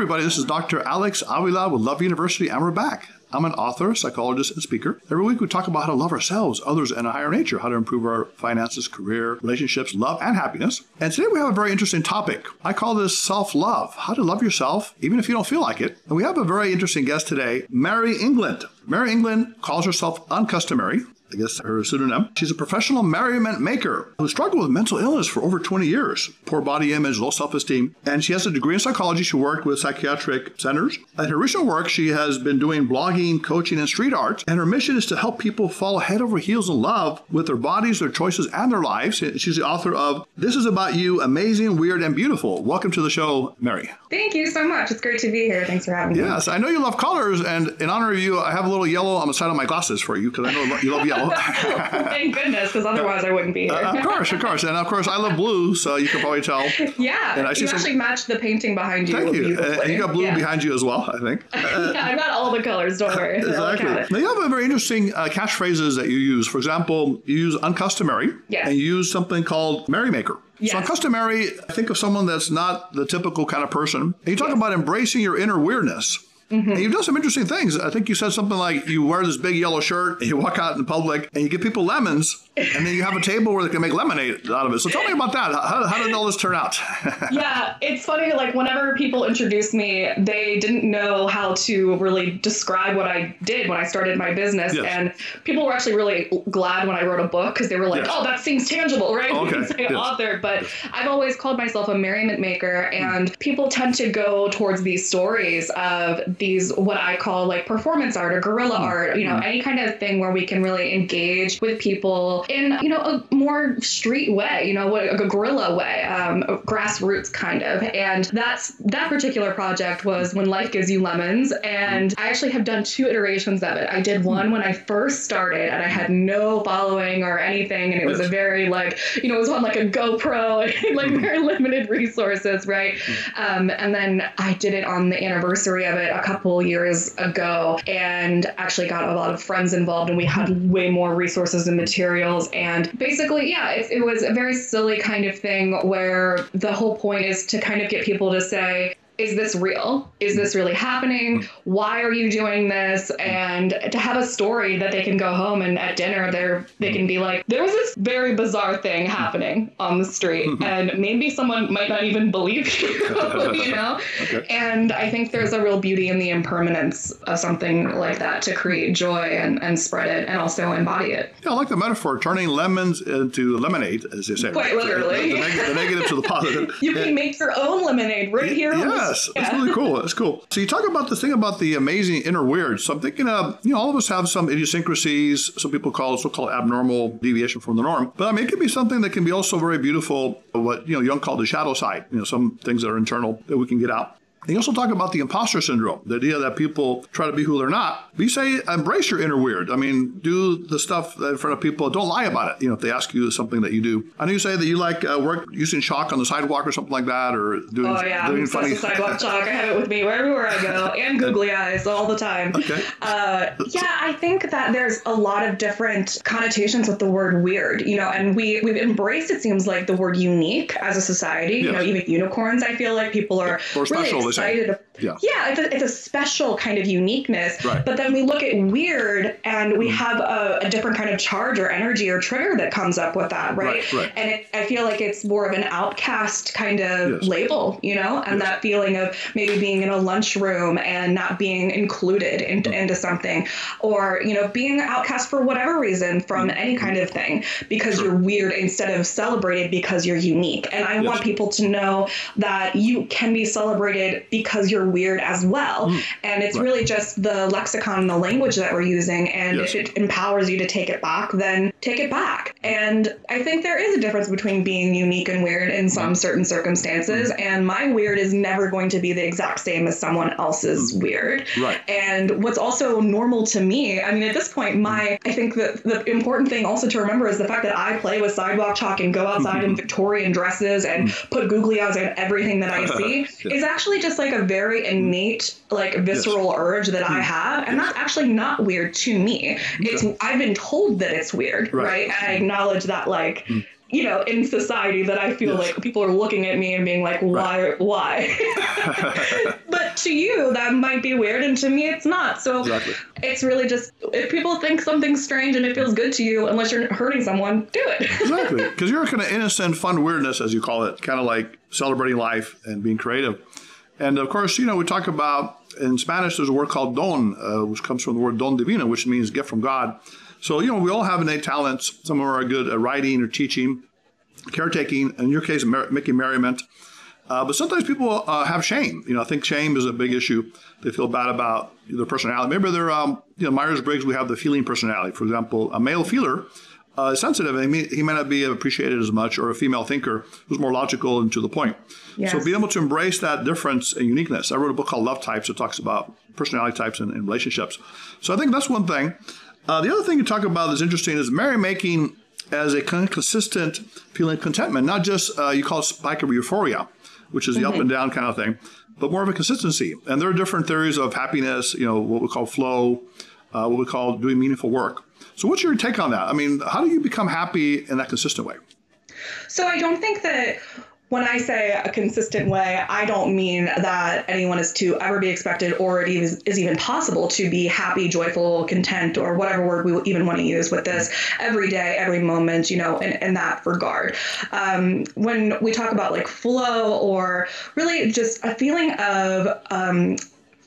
everybody. This is Dr. Alex Avila with Love University, and we're back. I'm an author, psychologist, and speaker. Every week we talk about how to love ourselves, others, and a higher nature, how to improve our finances, career, relationships, love, and happiness. And today we have a very interesting topic. I call this self love how to love yourself, even if you don't feel like it. And we have a very interesting guest today, Mary England. Mary England calls herself uncustomary. I guess her pseudonym. She's a professional merriment maker who struggled with mental illness for over 20 years. Poor body image, low self esteem. And she has a degree in psychology. She worked with psychiatric centers. In her recent work, she has been doing blogging, coaching, and street art. And her mission is to help people fall head over heels in love with their bodies, their choices, and their lives. She's the author of This Is About You Amazing, Weird, and Beautiful. Welcome to the show, Mary. Thank you so much. It's great to be here. Thanks for having me. Yes, I know you love colors. And in honor of you, I have a little yellow on the side of my glasses for you because I know you love yellow. Thank goodness, because otherwise I wouldn't be here. Uh, of course, of course, and of course I love blue, so you can probably tell. Yeah, and I see you some... actually matched the painting behind you. Thank you. Uh, and you got blue yeah. behind you as well, I think. Uh, yeah, I've got all the colors. Don't worry. Exactly. Now you have a very interesting uh, catchphrases that you use. For example, you use uncustomary, yes. and you use something called merrymaker. Yes. So uncustomary, I think of someone that's not the typical kind of person. And you talk yes. about embracing your inner weirdness. Mm-hmm. And you've done some interesting things. I think you said something like you wear this big yellow shirt and you walk out in the public and you give people lemons and then you have a table where they can make lemonade out of it. So tell me about that. How, how did all this turn out? yeah, it's funny. Like whenever people introduced me, they didn't know how to really describe what I did when I started my business. Yes. And people were actually really glad when I wrote a book because they were like, yes. "Oh, that seems tangible, right?" Okay. say yes. author, but I've always called myself a merriment maker, and mm. people tend to go towards these stories of these what I call like performance art or guerrilla mm. art. You know, mm. any kind of thing where we can really engage with people in you know a more street way, you know, what a guerrilla way, um, grassroots kind of. And that's that particular project was when life gives you lemons, and I actually have done two iterations of it. I did one when I first started, and I had no following or anything, and it was a very like you know it was on like a GoPro and like very limited resources, right? Um, and then I did it on the anniversary of it a couple years ago, and actually got a lot of friends involved, and we had mm-hmm. way more resources and materials. And and basically, yeah, it, it was a very silly kind of thing where the whole point is to kind of get people to say, is this real? Is this really happening? Why are you doing this? And to have a story that they can go home and at dinner they're they can be like, there was this very bizarre thing happening on the street, mm-hmm. and maybe someone might not even believe you, you know. Okay. And I think there's a real beauty in the impermanence of something like that to create joy and, and spread it and also embody it. Yeah, I like the metaphor, turning lemons into lemonade, as they say. Quite literally. The, the, the, negative to the positive. You can make your own lemonade right here. Yeah Yes, that's really cool. That's cool. So you talk about the thing about the amazing inner weird. So I'm thinking of, you know, all of us have some idiosyncrasies. Some people call it so-called abnormal deviation from the norm. But I mean, it could be something that can be also very beautiful. What you know, Jung called the shadow side. You know, some things that are internal that we can get out. You also talk about the imposter syndrome, the idea that people try to be who they're not. You say embrace your inner weird. I mean, do the stuff in front of people. Don't lie about it. You know, if they ask you something that you do. I know you say that you like uh, work using chalk on the sidewalk or something like that, or doing. Oh yeah, doing funny sidewalk chalk. I have it with me wherever I go, and googly eyes all the time. Okay. Uh, yeah, I think that there's a lot of different connotations with the word weird. You know, and we we've embraced it seems like the word unique as a society. Yes. You know, even unicorns. I feel like people are or special, really excited. Yeah. Yeah, it's a, it's a special kind of uniqueness. Right. But then we look at weird and we mm. have a, a, different kind of charge or energy or trigger that comes up with that, right? right, right. And it, I feel like it's more of an outcast kind of yes. label, you know, and yes. that feeling of maybe being in a lunchroom and not being included in, mm. into something, or you know, being outcast for whatever reason from mm. any kind of thing because sure. you're weird instead of celebrated because you're unique. And I yes. want people to know that you can be celebrated because you're weird as well. Mm. And it's right. really just the lexicon and the language that we're using. And yes. if it empowers you to take it back, then take it back. And I think there is a difference between being unique and weird in some mm. certain circumstances. Mm. And my weird is never going to be the exact same as someone else's mm. weird. Right. And what's also normal to me, I mean, at this point, my, I think that the important thing also to remember is the fact that I play with sidewalk chalk and go outside in Victorian dresses and mm. put googly eyes on everything that I see yeah. is actually just like a very innate like visceral yes. urge that I have, and that's actually not weird to me. It's I've been told that it's weird, right? right? I acknowledge that like. Mm you know, in society that I feel yes. like people are looking at me and being like, why, right. why? but to you that might be weird and to me it's not so Exactly. it's really just if people think something's strange and it feels good to you unless you're hurting someone do it exactly because you're kind of innocent fun weirdness as you call it kind of like celebrating life and being creative and of course you know we talk about in spanish there's a word called don uh, which comes from the word don divino which means gift from god so you know we all have innate talents some are good at writing or teaching caretaking in your case mer- making merriment uh, but sometimes people uh, have shame. You know, I think shame is a big issue. They feel bad about their personality. Maybe they're, um, you know, Myers Briggs. We have the feeling personality. For example, a male feeler uh, sensitive, and he may, he may not be appreciated as much, or a female thinker who's more logical and to the point. Yes. So, being able to embrace that difference and uniqueness. I wrote a book called Love Types that talks about personality types and, and relationships. So, I think that's one thing. Uh, the other thing you talk about that's interesting is merrymaking as a kind of consistent feeling of contentment, not just uh, you call it spike of euphoria which is the up and down kind of thing, but more of a consistency. And there are different theories of happiness, you know, what we call flow, uh, what we call doing meaningful work. So, what's your take on that? I mean, how do you become happy in that consistent way? So I don't think that when I say a consistent way, I don't mean that anyone is to ever be expected or it is, is even possible to be happy, joyful, content, or whatever word we even want to use with this every day, every moment, you know, in, in that regard. Um, when we talk about like flow or really just a feeling of, um,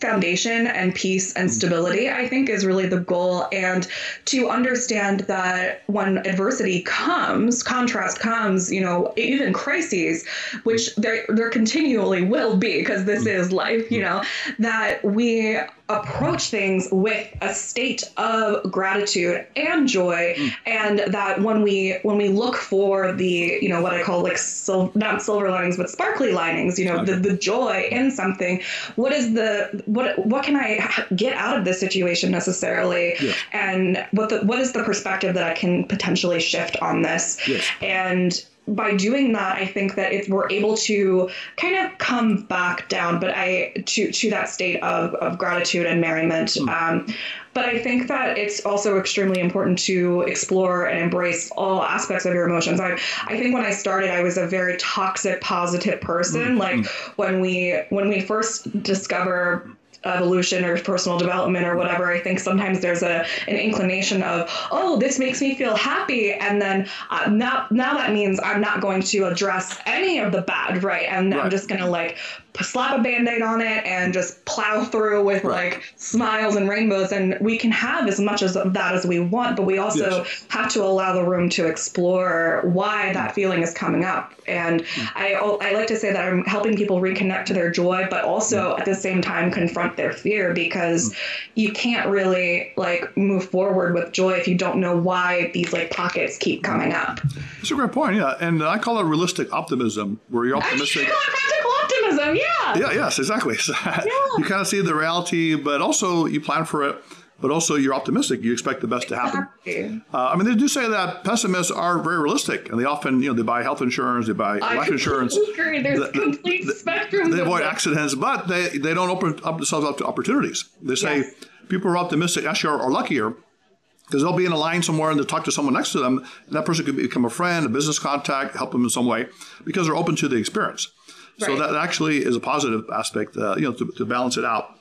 foundation and peace and mm-hmm. stability, I think, is really the goal. And to understand that when adversity comes, contrast comes, you know, even crises, which there there continually will be because this mm-hmm. is life, you know, that we approach things with a state of gratitude and joy. Mm. And that when we when we look for the you know what i call like sil- not silver linings but sparkly linings you know the, the joy in something what is the what what can i get out of this situation necessarily? And what the what is the perspective that i can potentially shift on this? Yes. and by doing that, I think that if we're able to kind of come back down, but I to to that state of, of gratitude and merriment. Hmm. Um, but I think that it's also extremely important to explore and embrace all aspects of your emotions. I I think when I started, I was a very toxic, positive person. Hmm. Like hmm. when we when we first discover evolution or personal development or whatever i think sometimes there's a an inclination of oh this makes me feel happy. And then uh, now now that means i'm not going to address any of the bad right? And i'm just gonna like slap a band-aid on it and just plow through with Right. like smiles and rainbows. And we can have as much as of that as we want but we also Yes. have to allow the room to explore why that feeling is coming up. And I, I like to say that i'm helping people reconnect to their joy but also at the same time confront their fear because you can't really like move forward with joy if you don't know why these like pockets keep coming up It's a great point, yeah. And I call it realistic optimism, where you're optimistic. I call it practical optimism yeah Yeah, yes, exactly. Yeah. you kind of see the reality, but also you plan for it, but also you're optimistic. You expect the best to happen. Uh, I mean, they do say that pessimists are very realistic, and they often, you know, they buy health insurance, they buy I life insurance, agree. There's The- the- complete spectrum. they avoid accidents, but they, they don't open up themselves up to opportunities. They say Yes. people who are optimistic actually are, are luckier because they'll be in a line somewhere and they'll talk to someone next to them, and that person could become a friend, a business contact, help them in some way because they're open to the experience. Right. So that actually is a positive aspect, uh, you know, to, to balance it out.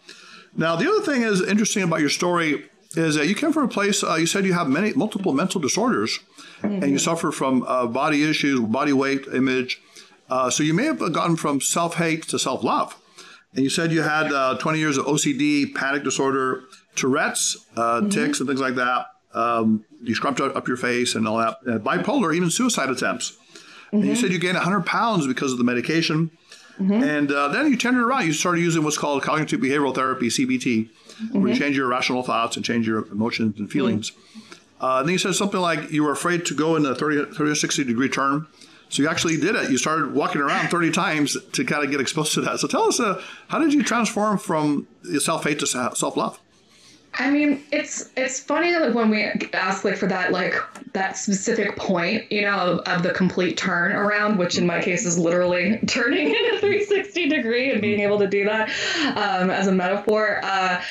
Now, the other thing is interesting about your story is that you came from a place. Uh, you said you have many multiple mental disorders, and you suffer from uh, body issues, body weight, image. Uh, so you may have gotten from self hate to self love. And you said you had uh, 20 years of OCD, panic disorder, Tourette's, uh, tics, and things like that. Um, you scrumped up your face and all that. Uh, bipolar, even suicide attempts. And you said you gained 100 pounds because of the medication. And uh, then you turned it around. You started using what's called cognitive behavioral therapy, CBT, where you change your rational thoughts and change your emotions and feelings. Uh, and then you said something like you were afraid to go in a 30, 30 or 60 degree turn. So you actually did it. You started walking around 30 times to kind of get exposed to that. So tell us, uh, how did you transform from self hate to self love? I mean, it's it's funny that when we ask like for that like that specific point, you know, of, of the complete turn around, which in my case is literally turning in a 360 degree and being able to do that um, as a metaphor. Uh,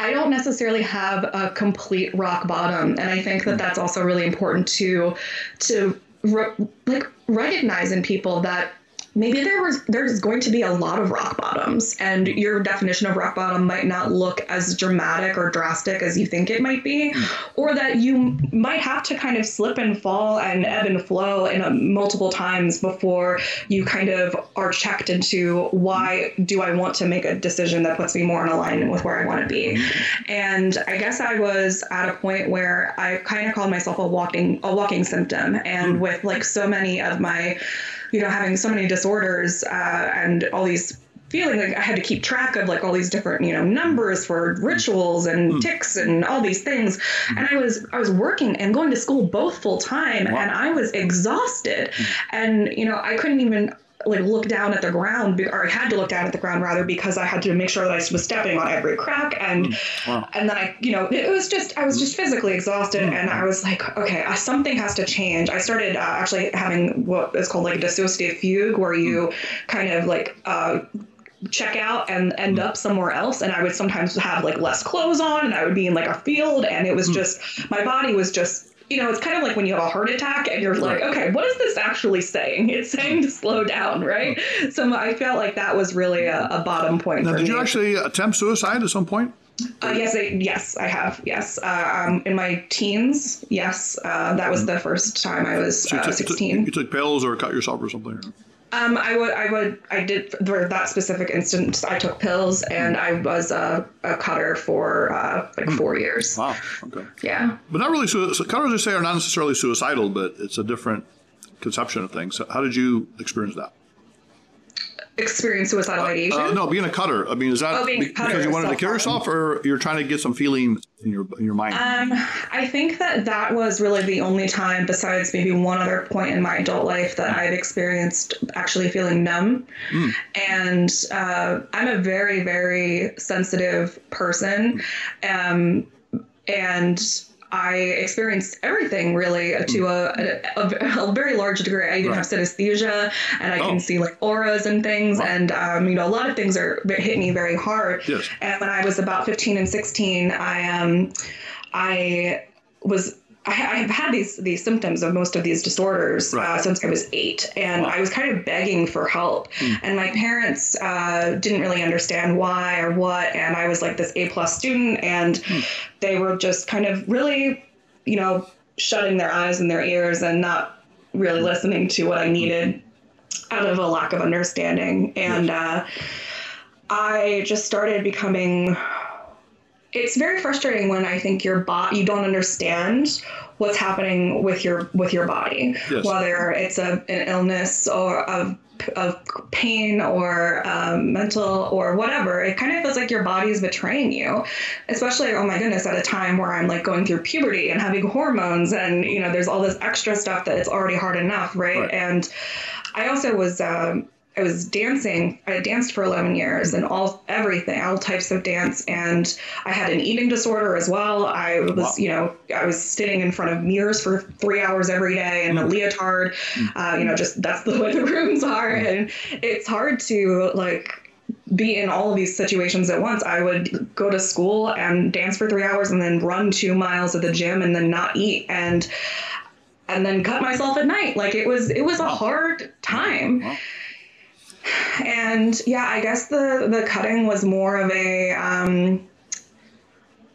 I don't necessarily have a complete rock bottom, and I think that that's also really important to to re- like recognize in people that maybe there was there's going to be a lot of rock bottoms and your definition of rock bottom might not look as dramatic or drastic as you think it might be or that you might have to kind of slip and fall and ebb and flow in a, multiple times before you kind of are checked into why do I want to make a decision that puts me more in alignment with where I want to be. And I guess I was at a point where I kind of called myself a walking a walking symptom and with like so many of my you know, having so many disorders uh, and all these feeling like I had to keep track of like all these different, you know, numbers for rituals and mm. tics and all these things. Mm. And I was I was working and going to school both full time wow. and I was exhausted. Mm. And you know, I couldn't even like look down at the ground or I had to look down at the ground rather because I had to make sure that I was stepping on every crack and mm, wow. and then I you know it was just I was just physically exhausted mm. and I was like okay uh, something has to change I started uh, actually having what is called like a dissociative fugue where you mm. kind of like uh, check out and end mm. up somewhere else and i would sometimes have like less clothes on and i would be in like a field and it was mm. just my body was just you know, it's kind of like when you have a heart attack and you're like, okay, what is this actually saying? It's saying to slow down, right? So I felt like that was really a, a bottom point. Now, did me. you actually attempt suicide at some point? Uh, yes, I, yes, I have. Yes, uh, um, in my teens, yes, uh, that was the first time I was so you uh, took, 16. You took pills or cut yourself or something? Um, I would, I would, I did for that specific instance. I took pills, and I was a, a cutter for uh, like hmm. four years. Wow. Okay. Yeah. But not really. So, cutters, they say, are not necessarily suicidal, but it's a different conception of things. So how did you experience that? Experience suicidal ideation? Uh, no, being a cutter. I mean, is that oh, because you wanted to kill yourself, or you're trying to get some feeling in your in your mind? Um, I think that that was really the only time, besides maybe one other point in my adult life, that I've experienced actually feeling numb. Mm. And uh, I'm a very, very sensitive person, um, and I experienced everything really to a, a, a very large degree. I even right. have synesthesia and I oh. can see like auras and things. Wow. And, um, you know, a lot of things are hit me very hard. Yes. And when I was about 15 and 16, I, um, I was I, have had these these symptoms of most of these disorders uh, right. uh, since I was eight, and wow. I was kind of begging for help. Mm. And my parents uh, didn't really understand why or what. And I was like this A plus student, and mm. they were just kind of really, you know, shutting their eyes and their ears and not really listening to what I needed out of a lack of understanding. And uh, I just started becoming it's very frustrating when I think your body you don't understand what's happening with your with your body, yes. whether it's a, an illness or of of pain or um, mental or whatever. It kind of feels like your body is betraying you, especially oh my goodness at a time where I'm like going through puberty and having hormones and you know there's all this extra stuff that it's already hard enough, right? right. And I also was. Um, I was dancing. I danced for 11 years and all everything, all types of dance. And I had an eating disorder as well. I was, wow. you know, I was sitting in front of mirrors for three hours every day in a mm. leotard. Mm. Uh, you know, just that's the way the rooms are. And it's hard to like be in all of these situations at once. I would go to school and dance for three hours and then run two miles at the gym and then not eat. And and then cut myself at night. Like it was, it was a hard time. Wow and yeah, I guess the the cutting was more of a um,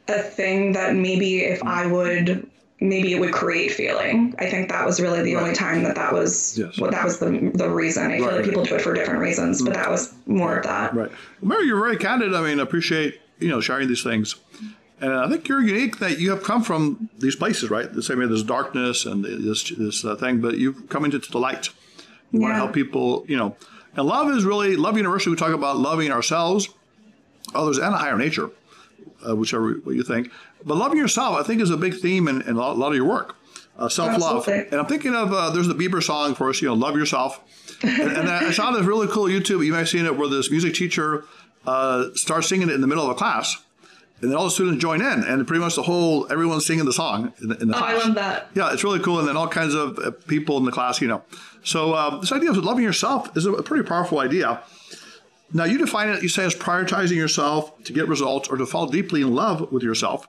a thing that maybe if I would maybe it would create feeling. I think that was really the right. only time that that was yes. what that was the the reason. I feel like people do it for different reasons, but that was more of that. Right, Mary, you're very candid. I mean, appreciate you know sharing these things. And I think you're unique that you have come from these places, right? The same way there's darkness and this this uh, thing, but you've come into the light. You yeah. want to help people, you know, and love is really, Love University, we talk about loving ourselves, others, and a higher nature, uh, whichever what you think. But loving yourself, I think, is a big theme in, in a lot of your work. Uh, self love. And I'm thinking of uh, there's the Bieber song for us, you know, love yourself. and, and I saw this really cool YouTube. You may have seen it where this music teacher uh, starts singing it in the middle of a class. And then all the students join in, and pretty much the whole everyone's singing the song in the, in the oh, class. I love that. Yeah, it's really cool. And then all kinds of uh, people in the class, you know. So uh, this idea of loving yourself is a pretty powerful idea. Now you define it, you say, as prioritizing yourself to get results or to fall deeply in love with yourself.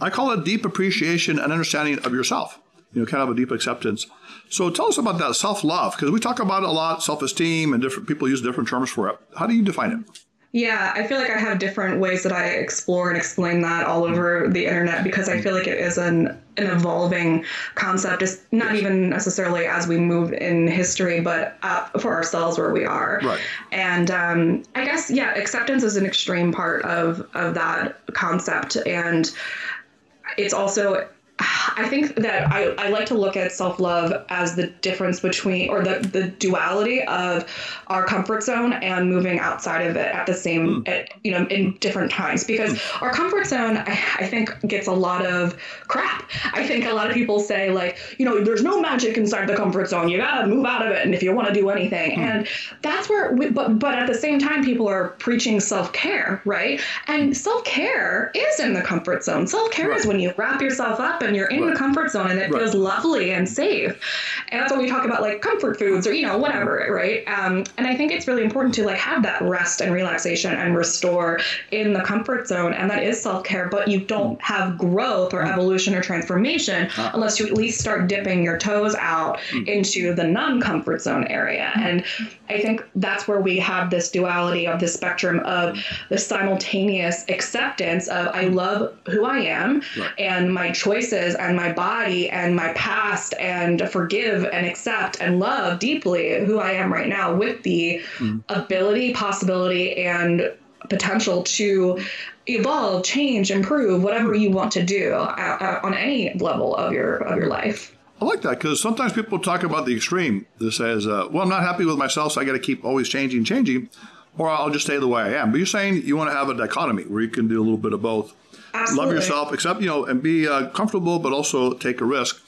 I call it deep appreciation and understanding of yourself. you know, kind of a deep acceptance. So tell us about that self love, because we talk about it a lot, self esteem, and different people use different terms for it. How do you define it? Yeah, I feel like I have different ways that I explore and explain that all over the internet because I feel like it is an an evolving concept. It's not even necessarily as we move in history, but uh, for ourselves where we are. Right. And um, I guess yeah, acceptance is an extreme part of of that concept, and it's also I think that I, I like to look at self love as the difference between, or the, the duality of our comfort zone and moving outside of it at the same, mm. at, you know, in different times. Because mm. our comfort zone, I, I, think, gets a lot of crap. I think a lot of people say, like, you know, there's no magic inside the comfort zone. You gotta move out of it, and if you want to do anything, mm. and that's where, we, but but at the same time, people are preaching self care, right? And self care is in the comfort zone. Self care right. is when you wrap yourself up and you're in right. the comfort zone and it right. feels lovely and safe. And that's when we talk about like comfort foods or, you know, whatever, right? Um, and I think it's really important to like have that rest and relaxation and restore in the comfort zone. And that is self care, but you don't mm. have growth or mm. evolution or transformation uh. unless you at least start dipping your toes out mm. into the non comfort zone area. And I think that's where we have this duality of the spectrum of the simultaneous acceptance of I love who I am right. and my choices and my body and my past and forgive and accept and love deeply who I am right now with the mm. ability, possibility, and potential to evolve, change, improve, whatever you want to do uh, on any level of your of your life. I like that because sometimes people talk about the extreme that says, uh, well, I'm not happy with myself, so I got to keep always changing, changing, or I'll just stay the way I am. But you're saying you want to have a dichotomy where you can do a little bit of both. Absolutely. Love yourself, accept, you know, and be uh, comfortable, but also take a risk.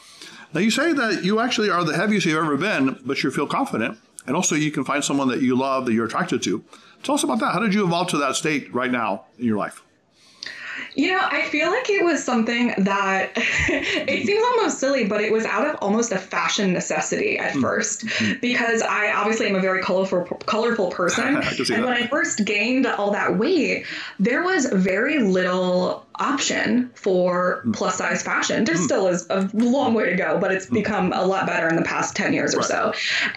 Now, you say that you actually are the heaviest you've ever been, but you feel confident. And also, you can find someone that you love, that you're attracted to. Tell us about that. How did you evolve to that state right now in your life? You know, I feel like it was something that it seems almost silly, but it was out of almost a fashion necessity at mm. first because I obviously am a very colorful colorful person. and that. when I first gained all that weight, there was very little option for mm. plus size fashion. There mm. still is a long way to go, but it's mm. become a lot better in the past 10 years or right. so.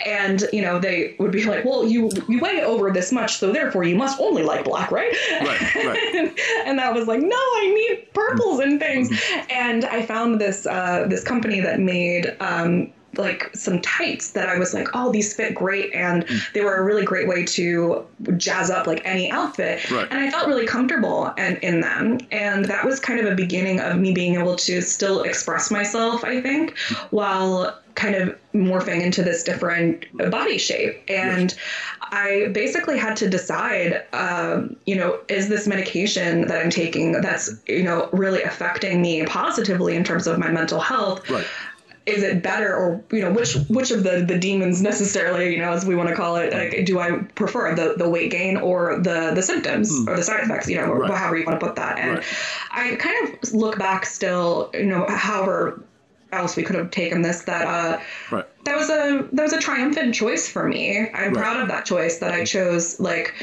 And, you know, they would be like, well, you, you weigh over this much, so therefore you must only like black, right? Right, right. and, and that was like, no, I need purples and things. Mm-hmm. And I found this, uh, this company that made, um, like some tights that I was like, oh, these fit great, and they were a really great way to jazz up like any outfit. Right. And I felt really comfortable and in them, and that was kind of a beginning of me being able to still express myself. I think while kind of morphing into this different body shape. And yes. I basically had to decide, um, you know, is this medication that I'm taking that's, you know, really affecting me positively in terms of my mental health? Right is it better or you know which which of the the demons necessarily you know as we want to call it like do I prefer the the weight gain or the the symptoms mm. or the side effects you know or right. however you want to put that and right. I kind of look back still you know however else we could have taken this that uh right. that was a that was a triumphant choice for me I'm proud of that choice that I chose like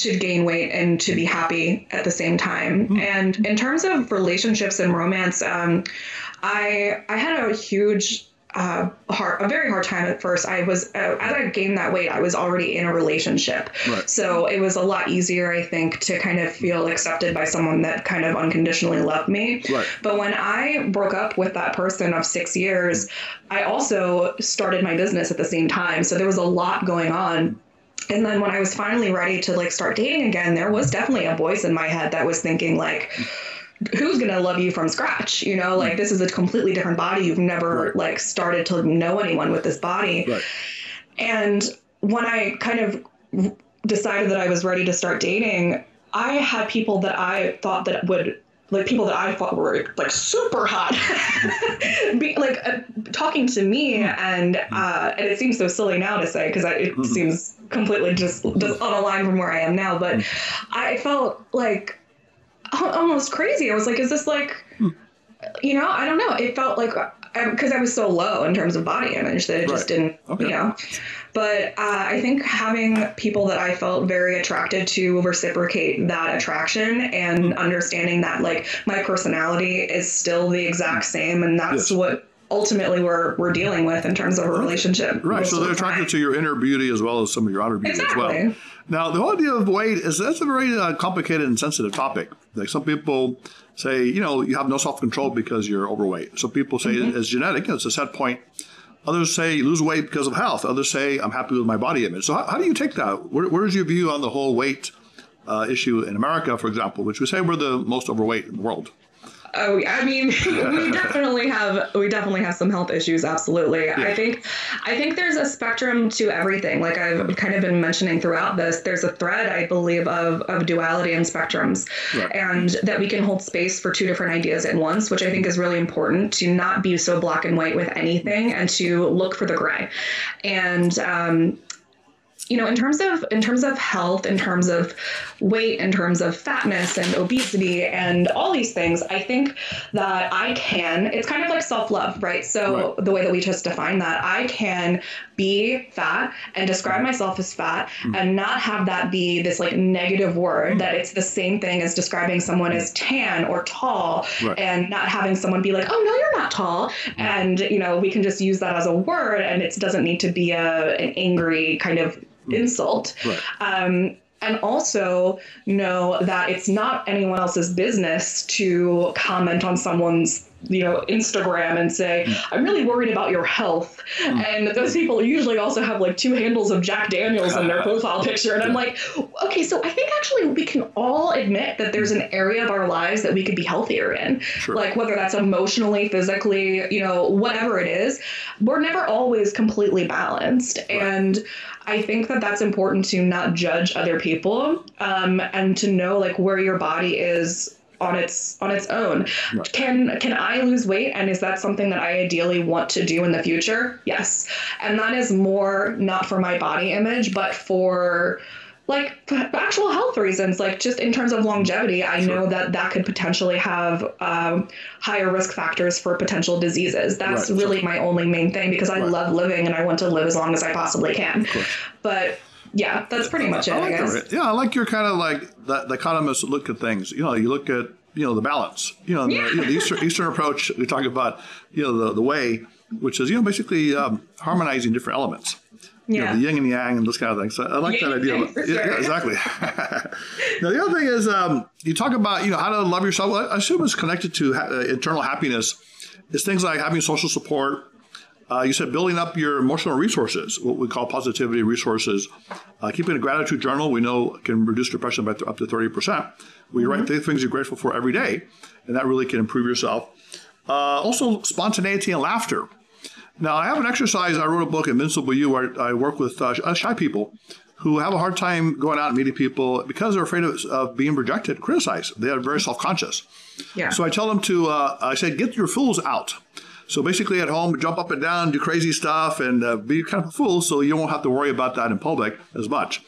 to gain weight and to be happy at the same time. Mm. And in terms of relationships and romance, um, I I had a huge uh, hard, a very hard time at first. I was, uh, as I gained that weight, I was already in a relationship. Right. So it was a lot easier, I think, to kind of feel accepted by someone that kind of unconditionally loved me. Right. But when I broke up with that person of six years, I also started my business at the same time. So there was a lot going on. And then when I was finally ready to like start dating again, there was definitely a voice in my head that was thinking like, who's going to love you from scratch you know like this is a completely different body you've never right. like started to know anyone with this body right. and when i kind of decided that i was ready to start dating i had people that i thought that would like people that I thought were like super hot, be, like uh, talking to me, and uh, and it seems so silly now to say because it mm-hmm. seems completely just just on a line from where I am now. But I felt like almost crazy. I was like, is this like, hmm. you know, I don't know. It felt like because I, I, was so low in terms of body image that it just didn't, okay. you know. But uh, I think having people that I felt very attracted to reciprocate that attraction and hmm. understanding that like my personality is still the exact hmm. same, and that's yes. what ultimately we're we're dealing with in terms of a relationship. Right. So they're attracted to your inner beauty as well as some of your outer beauty as well. Now, the whole idea of weight is that's a very uh, complicated and sensitive topic. Like some people say, you know, you have no self control because you're overweight. So people say Mm-hmm. it's genetic, it's a set point. Others say you lose weight because of health. Others say I'm happy with my body image. So how, how do you take that? Where, where's your view on the whole weight uh, issue in America, for example, which we say we're the most overweight in the world? Oh, I mean, we definitely have we definitely have some health issues. Absolutely, I think I think there's a spectrum to everything. Like I've kind of been mentioning throughout this, there's a thread I believe of of duality and spectrums, Right. and that we can hold space for two different ideas at once, which I think is really important to not be so black and white with anything and to look for the gray, and. Um, you know in terms of in terms of health in terms of weight in terms of fatness and obesity and all these things i think that i can it's kind of like self-love right? So Right. the way that we just defined that i can be fat and describe mm-hmm. myself as fat mm-hmm. and not have that be this like negative word mm-hmm. that it's the same thing as describing someone as tan or tall Right. and not having someone be like oh no you're not tall. And you know we can just use that as a word and it doesn't need to be a an angry kind of Mm. insult. Right. um, and also know that it's not anyone else's business to comment on someone's you know instagram and say mm. i'm really worried about your health. Mm. And those people usually also have like two handles of jack daniels in their profile picture. And i'm like okay so i think actually we can all admit that there's an area of our lives that we could be healthier in. Like whether that's emotionally physically you know whatever it is we're never always completely balanced. And I think that that's important to not judge other people um, and to know like where your body is on its on its own. Right. Can can I lose weight and is that something that I ideally want to do in the future? Yes. And that is more not for my body image but for like actual health reasons like just in terms of longevity i know that that could potentially have um, higher risk factors for potential diseases that's Right. really my only main thing because i Right. love living and i want to live as long as i possibly can but yeah that's pretty much it I i, guess that. Yeah, I like your kind of like the dichotomous look at things. You know, you look at you know the balance. You know, the, you know, the Eastern, Eastern approach. We talk about you know the the way, which is you know basically um, harmonizing different elements. You know, yeah the yin and yang and those kind of things. So I like that idea. for yeah, yeah, exactly. now the other thing is um, you talk about you know how to love yourself. Well, I assume it's connected to ha- uh, internal happiness. It's things like having social support, uh, you said building up your emotional resources, what we call positivity resources. Uh, keeping a gratitude journal, we know can reduce depression by th- up to 30%. We write the things you're grateful for every day, and that really can improve yourself. Uh, also, spontaneity and laughter. Now, I have an exercise. I wrote a book, Invincible You, where I work with uh, shy people who have a hard time going out and meeting people because they're afraid of, of being rejected, criticized. They are very self conscious. yeah So I tell them to, uh, I said, get your fools out. So basically, at home, jump up and down, do crazy stuff, and uh, be kind of a fool, so you won't have to worry about that in public as much.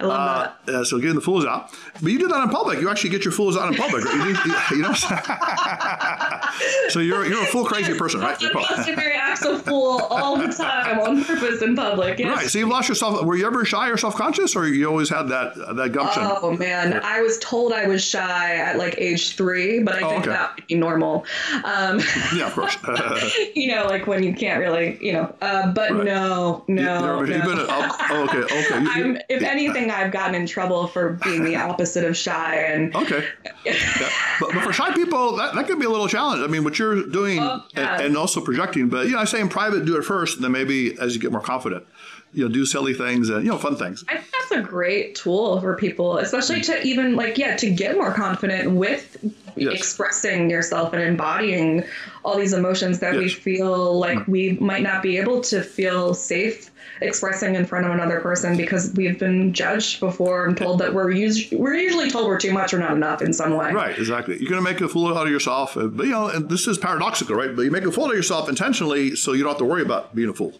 I love that Uh, so getting the fools out, but you do that in public. You actually get your fools out in public. Right? You, do- you, you know. so you're you're a full crazy person, right? I'm supposed to very act so fool all the time on purpose in public. Yes. Right. So you've lost yourself. Were you ever shy or self conscious, or you always had that that gumption? Oh man, I was told I was shy at like age three, but I Oh, think okay. that would be normal. Um, yeah, of course. you know, like when you can't really, you know. Uh, but Right. no, no, You've no. been, oh, oh, okay, okay. You- you- I'm, if anything, I've gotten in trouble for being the opposite of shy, and Okay. Yeah. But, but for shy people, that, that could be a little challenge. I mean, what you're doing Oh, yeah. and, and also projecting, but, you know, I say in private, do it first, and then maybe as you get more confident, you know, do silly things and, you know, fun things. I think that's a great tool for people, especially to even like yeah to get more confident with Yes. expressing yourself and embodying all these emotions that we Yes. Mm. feel like we might not be able to feel safe expressing in front of another person because we've been judged before and told that we're us- we're usually told we're too much or not enough in some way. Right, exactly. You're going to make a fool out of yourself. uh, But, you know, and this is paradoxical, right? But you make a fool of yourself intentionally so you don't have to worry about being a fool.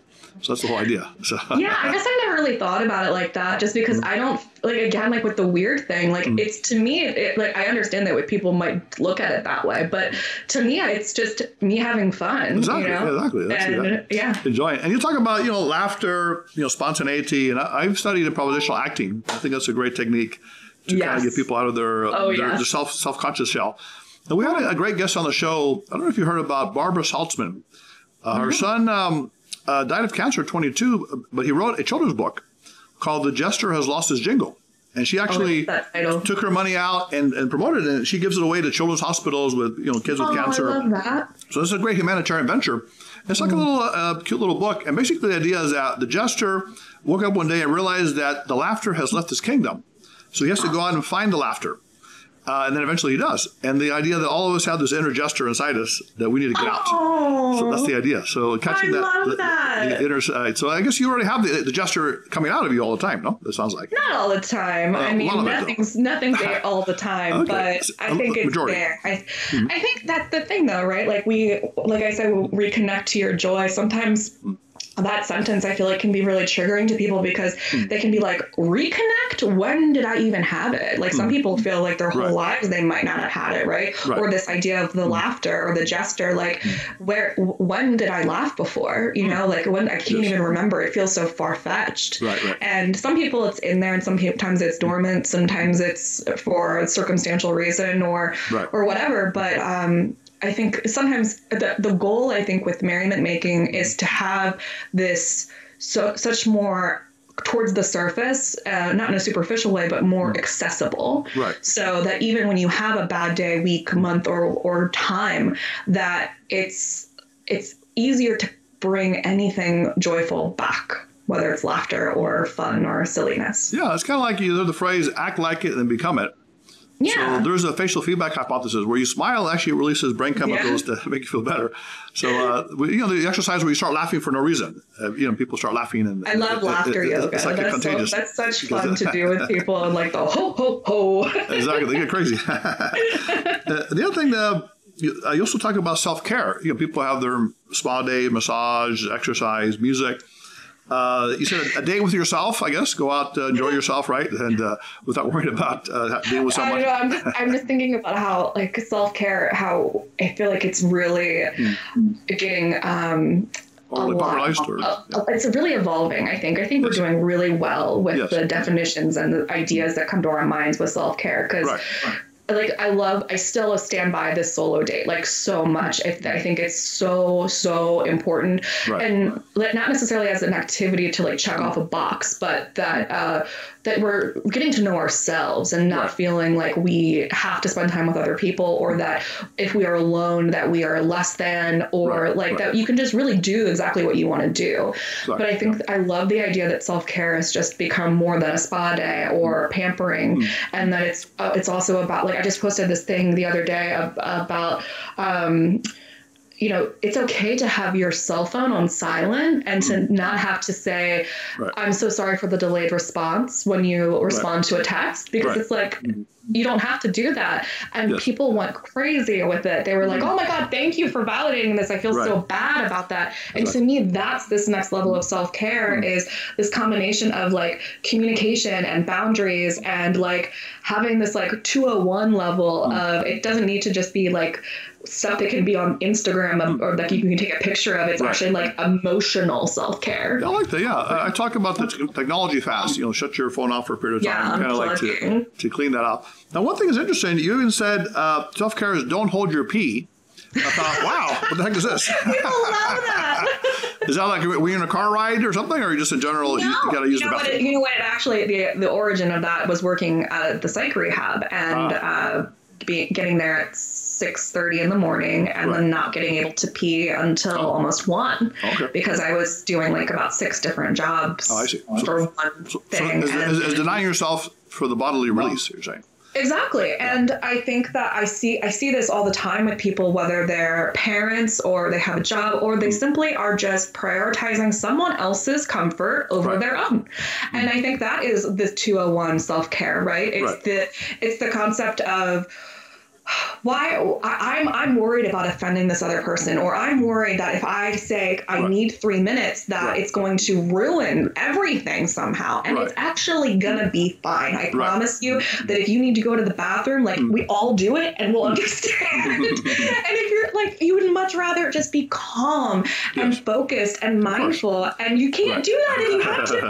So that's the whole idea. So, yeah, I guess I never really thought about it like that. Just because Mm. I don't like again like with the weird thing, like it's to me, it, like I understand that people might look at it that way, but to me, it's just me having fun. Exactly, You know? exactly. That's and it. yeah, enjoy it. And you talk about, you know, laughter, you know, spontaneity. And I, I've studied improvisational acting. I think that's a great technique to kind of get people out of their, Oh, their, yes. their self, self-conscious shell. And we had a, a great guest on the show. I don't know if you heard about Barbara Saltzman. Uh, her son um, uh, died of cancer at 22, but he wrote a children's book called "The Jester Has Lost His Jingle." And she actually that title. took her money out and, and promoted it. And she gives it away to children's hospitals with you know kids with Oh, cancer. I love that. So this is a great humanitarian venture. It's like a little uh, cute little book, and basically the idea is that the jester woke up one day and realized that the laughter has left his kingdom, so he has to go out and find the laughter, uh, and then eventually he does. And the idea that all of us have this inner jester inside us that we need to get out. Oh, So that's the idea. So catching I that, the, that. the inner side. So I guess you already have the, the jester coming out of you all the time. No, it sounds like. not all the time. Uh, I mean, of it, nothing's nothing's there all the time, Okay. but I think it's majority. there. I, Mm-hmm. I think that's the thing, though, right? Like we, like I said, we'll reconnect to your joy. Sometimes. That sentence I feel like can be really triggering to people because Mm. they can be like, reconnect? When did I even have it? Like some people feel like their whole Mm. Right. lives they might not have had it, right? Right. Mm. Or this idea of the laughter or the jester, like where, when did I laugh before? You know, like when I can't Mm. Yes. even remember. It feels so far fetched. Right, right. And some people it's in there, and sometimes it's dormant. Sometimes it's for a circumstantial reason or Right. or whatever. But um, I think sometimes the the goal I think with merriment making is to have this so such more towards the surface, uh, not in a superficial way, but more accessible. Right. So that even when you have a bad day, week, month, or or time, that it's it's easier to bring anything joyful back, whether it's laughter or fun or silliness. Yeah, it's kind of like you know the phrase "act like it and become it." Yeah. So there's a facial feedback hypothesis where you smile actually releases brain chemicals to make you feel better. So uh, you know the exercise where you start laughing for no reason. Uh, you know people start laughing and I love it- it- laughter it- yoga. It's like that's, so, contagious. that's such fun to do with people and like the ho ho ho. exactly, they get crazy. The other thing, uh, you, uh, you also talk about self care. You know, people have their spa day, massage, exercise, music. Uh, you said a, a day with yourself, I guess. Go out, uh, enjoy yourself, right, and uh, without worrying about uh, being with I someone. don't know. I'm just, I'm just thinking about how like self care. How I feel like it's really getting um, a lot. or- uh, It's really evolving. I think. I think we're doing really well with Yes. the definitions and the ideas that come to our minds with self care because. Right. Like I love I still stand by this solo date like so much. I, I think it's so so important Right. and not necessarily as an activity to like check off a box, but that uh, that we're getting to know ourselves and not feeling like we have to spend time with other people or that if we are alone that we are less than or Right, like right. that you can just really do exactly what you want to do. Exactly, But I think I love the idea that self care has just become more than a spa day or pampering, Mm. and that it's uh, it's also about like I just posted this thing the other day ab- about. Um, you know, it's okay to have your cell phone on silent and to mm-hmm. not have to say, Mm. Right. I'm so sorry for the delayed response when you respond to a text because Right. it's like, mm-hmm. you don't have to do that. And Yes. people went crazy with it. They were like, mm-hmm. oh my God, thank you for validating this. I feel so bad about that. And to me, that's this next level of self care is this combination of like communication and boundaries and like having this like 201 level of it doesn't need to just be like stuff that can be on Instagram or that you can take a picture of. It's Right. actually like emotional self care. I like that. Yeah, I, I talk about the t- technology fast. You know, shut your phone off for a period of Yeah, time. kind of like to to clean that up. Now, one thing is interesting. You even said uh, self care is don't hold your pee. I thought, wow, what the heck is this? People love that. is that like were you in a car ride or something, or you just in general you, you got to use you the know what? It, bathroom? you know what? It actually, the the origin of that was working at the psych rehab and Ah. uh, be, getting there at six thirty in the morning, and Right. then not getting able to pee until Oh. almost one, Okay. because I was doing like about six different jobs Oh, I see. So- for one So, so thing. is, and- is, is denying yourself for the bodily release? You're saying? Exactly. And I think that I see I see this all the time with people whether they're parents or they have a job or they mm-hmm. simply are just prioritizing someone else's comfort over Right. their own. Mm-hmm. And I think that is the 201 self-care, right? It's Right. the it's the concept of why I, I'm I'm worried about offending this other person, or I'm worried that if I say I Right. need three minutes, that Right. it's going to ruin everything somehow, and it's actually gonna be fine. I Right. promise you that if you need to go to the bathroom, like Mm. we all do it, and we'll understand. and if you're like, you would much rather just be calm and focused and mindful, and you can't Right. do that if you have to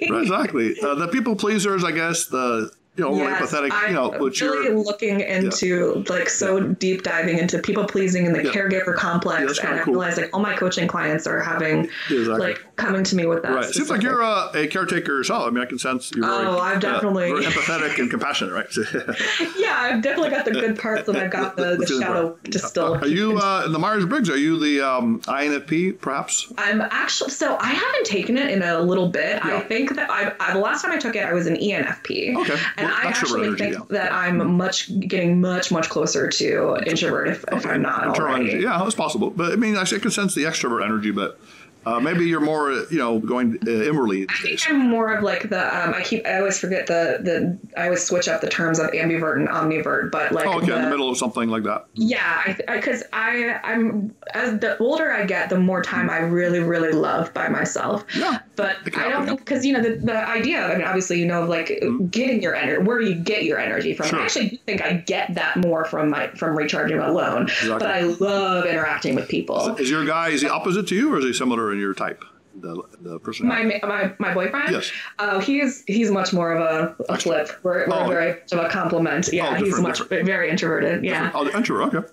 be. Right, exactly. Uh, the people pleasers, I guess, the you know, Yes, empathetic, I'm you know, which really you're, looking into like so deep diving into people pleasing and the Yeah. caregiver complex, and I cool. like all my coaching clients are having Exactly. like coming to me with that. right. It seems like you're a, a caretaker yourself. I mean, I can sense you're very, Oh, I've uh, definitely- very empathetic and compassionate, right? yeah, I've definitely got the good parts, and I've got the, the shadow to. Are you uh, in the Myers Briggs? Are you the um, INFP, perhaps? I'm actually so I haven't taken it in a little bit. Yeah. I think that I, I the last time I took it, I was an ENFP. Okay. and I actually think yeah. that I'm much getting much much closer to introvert if, if I'm not already. Yeah, that's possible. But I mean, I can sense the extrovert energy, but uh, maybe you're more, you know, going uh, inwardly I think. I'm more of like the um, I keep I always forget the the I always switch up the terms of ambivert and omnivert, but like Oh, okay, in the the- middle of something like that. Yeah, I because I, I'm as the older I get, the more time I really really love by myself. Yeah. But I don't think because you know the, the idea. I mean, obviously you know like getting your energy. Where do you get your energy from? Mm-hmm. Sure. I actually do think I get that more from my from recharging alone. Exactly. But I love interacting with people. Is your guy is he opposite to you, or is he similar in your type? The the person. My, my my boyfriend. Yes. Oh, he's he's much more of a, a flip. We're, we're Oh. very much of a complement. Yeah, Oh, he's different, much very introverted. Yeah. Oh, introvert. Okay.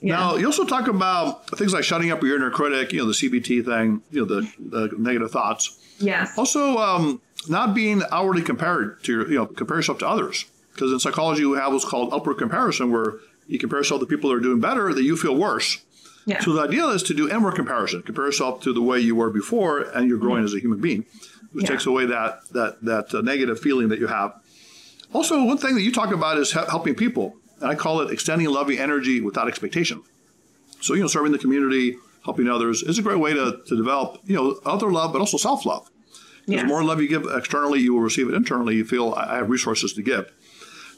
Now you also talk about things like shutting up your inner critic. You know the CBT thing. You know the, the negative thoughts. Yes. Also, um, not being outwardly compared to your, you know, compare yourself to others. Because in psychology, we have what's called upward comparison, where you compare yourself to people that are doing better, that you feel worse. Yeah. So the idea is to do inward comparison. Compare yourself to the way you were before, and you're growing as a human being, which Yeah. takes away that that that uh, negative feeling that you have. Also, one thing that you talk about is he- helping people, and I call it extending loving energy without expectation. So you know, serving the community, helping others is a great way to, to develop you know other love, but also self love. Yes. The more love you give externally, you will receive it internally. You feel I have resources to give.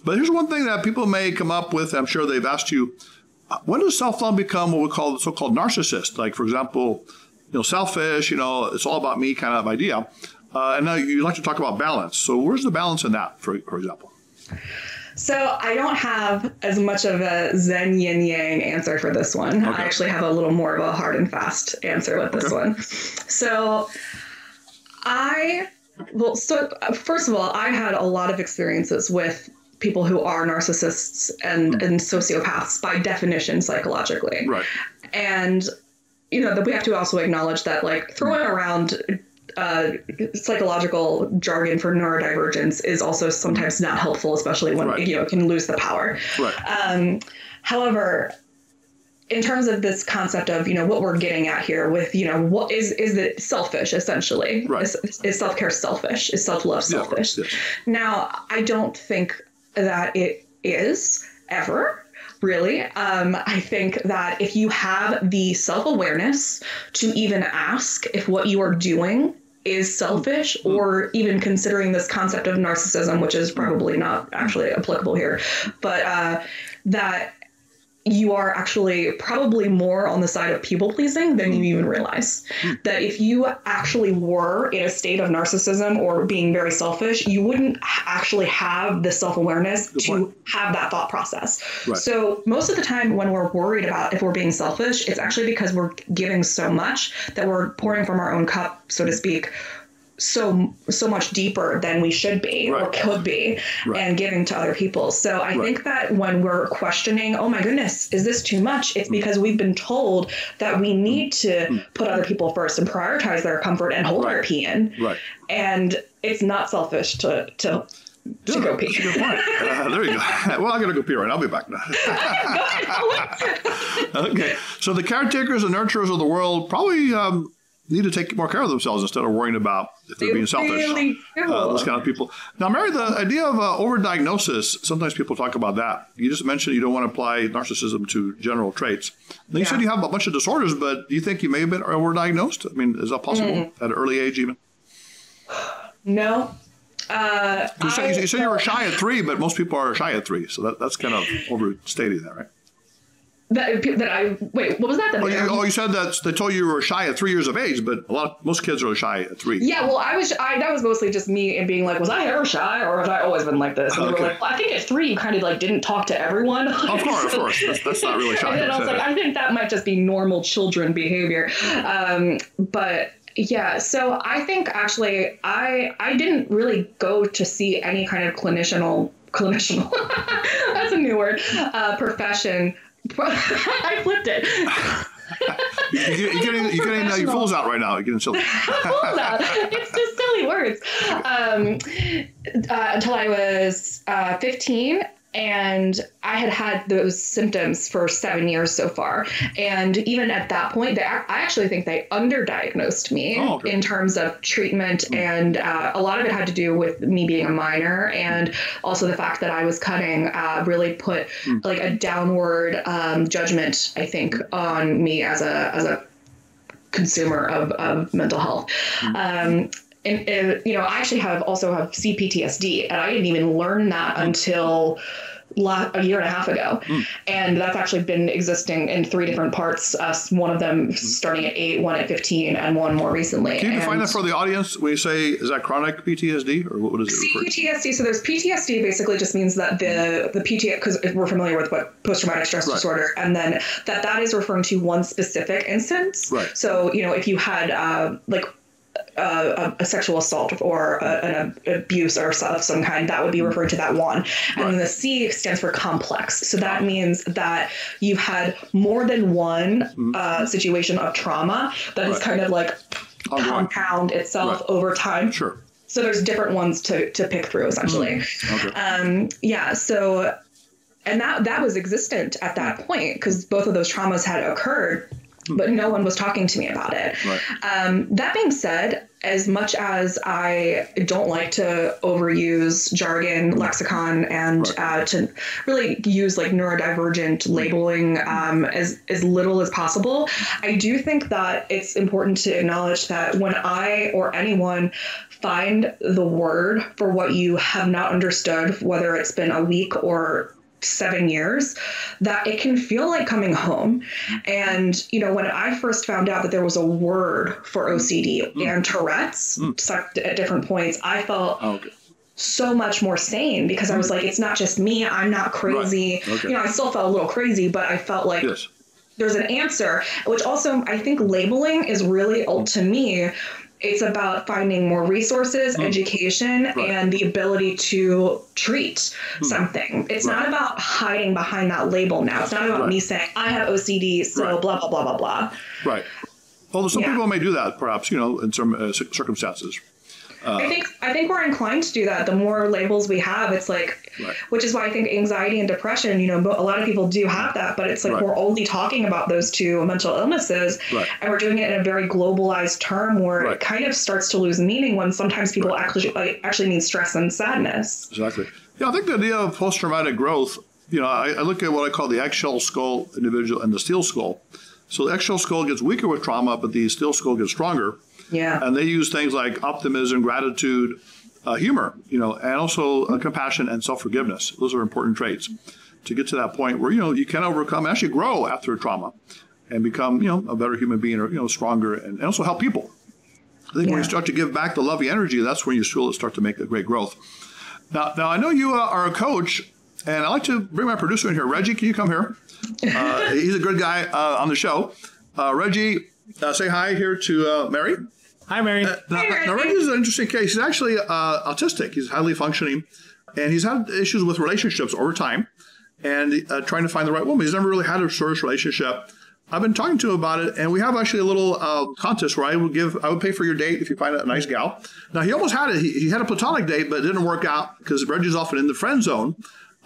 But here's one thing that people may come up with. I'm sure they've asked you, when does self-love become what we call the so-called narcissist? Like, for example, you know, selfish. You know, it's all about me kind of idea. Uh, and now you like to talk about balance. So where's the balance in that, for, for example? So I don't have as much of a Zen Yin Yang answer for this one. Okay. I actually have a little more of a hard and fast answer with this Okay. one. So I well, so first of all, I had a lot of experiences with people who are narcissists and, and sociopaths by definition psychologically. Right. And you know that we have to also acknowledge that like throwing around uh, psychological jargon for neurodivergence is also sometimes not helpful, especially when Right. you know it can lose the power. Right. Um, however, in terms of this concept of you know what we're getting at here with you know what is is it selfish essentially Right. is, is self-care selfish is self-love Yeah, selfish yes. now i don't think that it is ever really. Um, i think that if you have the self-awareness to even ask if what you are doing is selfish or even considering this concept of narcissism which is probably not actually applicable here but uh, that you are actually probably more on the side of people pleasing than you mm-hmm. even realize. Mm. That if you actually were in a state of narcissism or being very selfish, you wouldn't actually have the self awareness to have that thought process. Right. So, most of the time when we're worried about if we're being selfish, it's actually because we're giving so much that we're pouring from our own cup, so to speak. So so much deeper than we should be or could be, Right. and giving to other people. So I Right. think that when we're questioning, oh my goodness, is this too much? It's because we've been told that we need to put other people first and prioritize their comfort and hold our Right. pee in. Right. And it's not selfish to to to go that's pee. a good point. Uh, there you go. well, I'm going to go pee right now. I'll be back now. okay. So the caretakers and nurturers of the world probably um, need to take more care of themselves instead of worrying about if they're They being selfish. really. Uh, those kind of people. Now, Mary, the idea of uh, overdiagnosis, sometimes people talk about that. You just mentioned you don't want to apply narcissism to general traits. Then you Yeah. said you have a bunch of disorders, but do you think you may have been overdiagnosed? I mean, is that possible Mm. at an early age even? No. Uh, You said, I- you said you were shy at three, but most people are shy at three. So that, that's kind of overstating that, right? That, that I wait. What was that? That Oh, you, oh, you said that they told you you were shy at three years of age, but a lot most kids are shy at three. Yeah, well, I was. I that was mostly just me and being like, was I ever shy, or have I always been like this? And Okay. were like, well, I think at three you kind of like didn't talk to everyone. Of course, of course. That's, that's not really shy. and then I was like, I think that might just be normal children behavior. Um, but yeah, so I think actually I I didn't really go to see any kind of clinicianal clinician. That's a new word. Uh, profession. I flipped it. you, are getting, you're getting uh, your fools out right now. You're getting silly. fools out. It's just silly words. Um, uh, until I was uh, 15, and I had had those symptoms for seven years so far. And even at that point, they, I actually think they underdiagnosed me oh, okay. in terms of treatment. Mm. And uh, a lot of it had to do with me being a minor and also the fact that I was cutting uh, really put mm. like a downward um, judgment, I think, on me as a, as a consumer of, of mental health. Mm. Um, and, and, you know, I actually have also have CPTSD, and I didn't even learn that until a year and a half ago, mm. and that's actually been existing in three different parts. Uh, one of them starting at eight, one at fifteen, and one more recently. Can you define that for the audience? When you say is that chronic PTSD or what it? CPTSD. So there's PTSD. Basically, just means that the the PTSD because we're familiar with what post traumatic stress right. disorder, and then that that is referring to one specific instance. Right. So you know if you had uh, like a, a, sexual assault or a, an abuse or of some kind, that would be referred to that one. And right. then the C stands for complex. So that means that you've had more than one mm-hmm. uh, situation of trauma that right. is kind of like compound itself right. over time. Sure. So there's different ones to, to pick through essentially. Mm-hmm. Okay. Um, yeah. So, and that, that was existent at that point because both of those traumas had occurred but no one was talking to me about it. Right. Um, that being said, as much as I don't like to overuse jargon, lexicon, and right. uh, to really use like neurodivergent labeling um, as, as little as possible, I do think that it's important to acknowledge that when I or anyone find the word for what you have not understood, whether it's been a week or seven years that it can feel like coming home. And, you know, when I first found out that there was a word for OCD mm. and Tourette's mm. at different points, I felt. Oh, okay. So much more sane because I was like, it's not just me. I'm not crazy. Right. Okay. You know, I still felt a little crazy, but I felt like yes. there's an answer, which also I think labeling is really, old to me, it's about finding more resources, mm. education, right. and the ability to treat mm. something. It's right. not about hiding behind that label now. It's not about right. me saying, I have OCD, so blah, blah, blah, blah, blah. Right. Although some yeah. people may do that, perhaps, you know, in some uh, circumstances. Uh, I think I think we're inclined to do that. The more labels we have, it's like, right. which is why I think anxiety and depression. You know, a lot of people do have that, but it's like right. we're only talking about those two mental illnesses, right. and we're doing it in a very globalized term where it kind of starts to lose meaning when sometimes people actually like, actually mean stress and sadness. Exactly. Yeah, I think the idea of post traumatic growth. You know, I, I look at what I call the eggshell skull individual and the steel skull. So the eggshell skull gets weaker with trauma, but the steel skull gets stronger. Yeah. And they use things like optimism, gratitude, uh, humor, you know, and also uh, compassion and self forgiveness. Those are important traits to get to that point where you know you can overcome, actually grow after a trauma, and become you know a better human being or you know stronger, and, and also help people. I think yeah. when you start to give back the loving energy, that's when you start to make a great growth. Now, now I know you uh, are a coach, and I like to bring my producer in here. Reggie, can you come here? Uh, he's a good guy uh, on the show. Uh, Reggie, say hi here to Mary. Hi, Mary. Uh, now, now, Reggie is an interesting case. He's actually uh, autistic. He's highly functioning, and he's had issues with relationships over time, and uh, trying to find the right woman. He's never really had a serious relationship. I've been talking to him about it, and we have actually a little uh, contest where I would give, I would pay for your date if you find a nice gal. Now he almost had it. He, he had a platonic date, but it didn't work out because Reggie's often in the friend zone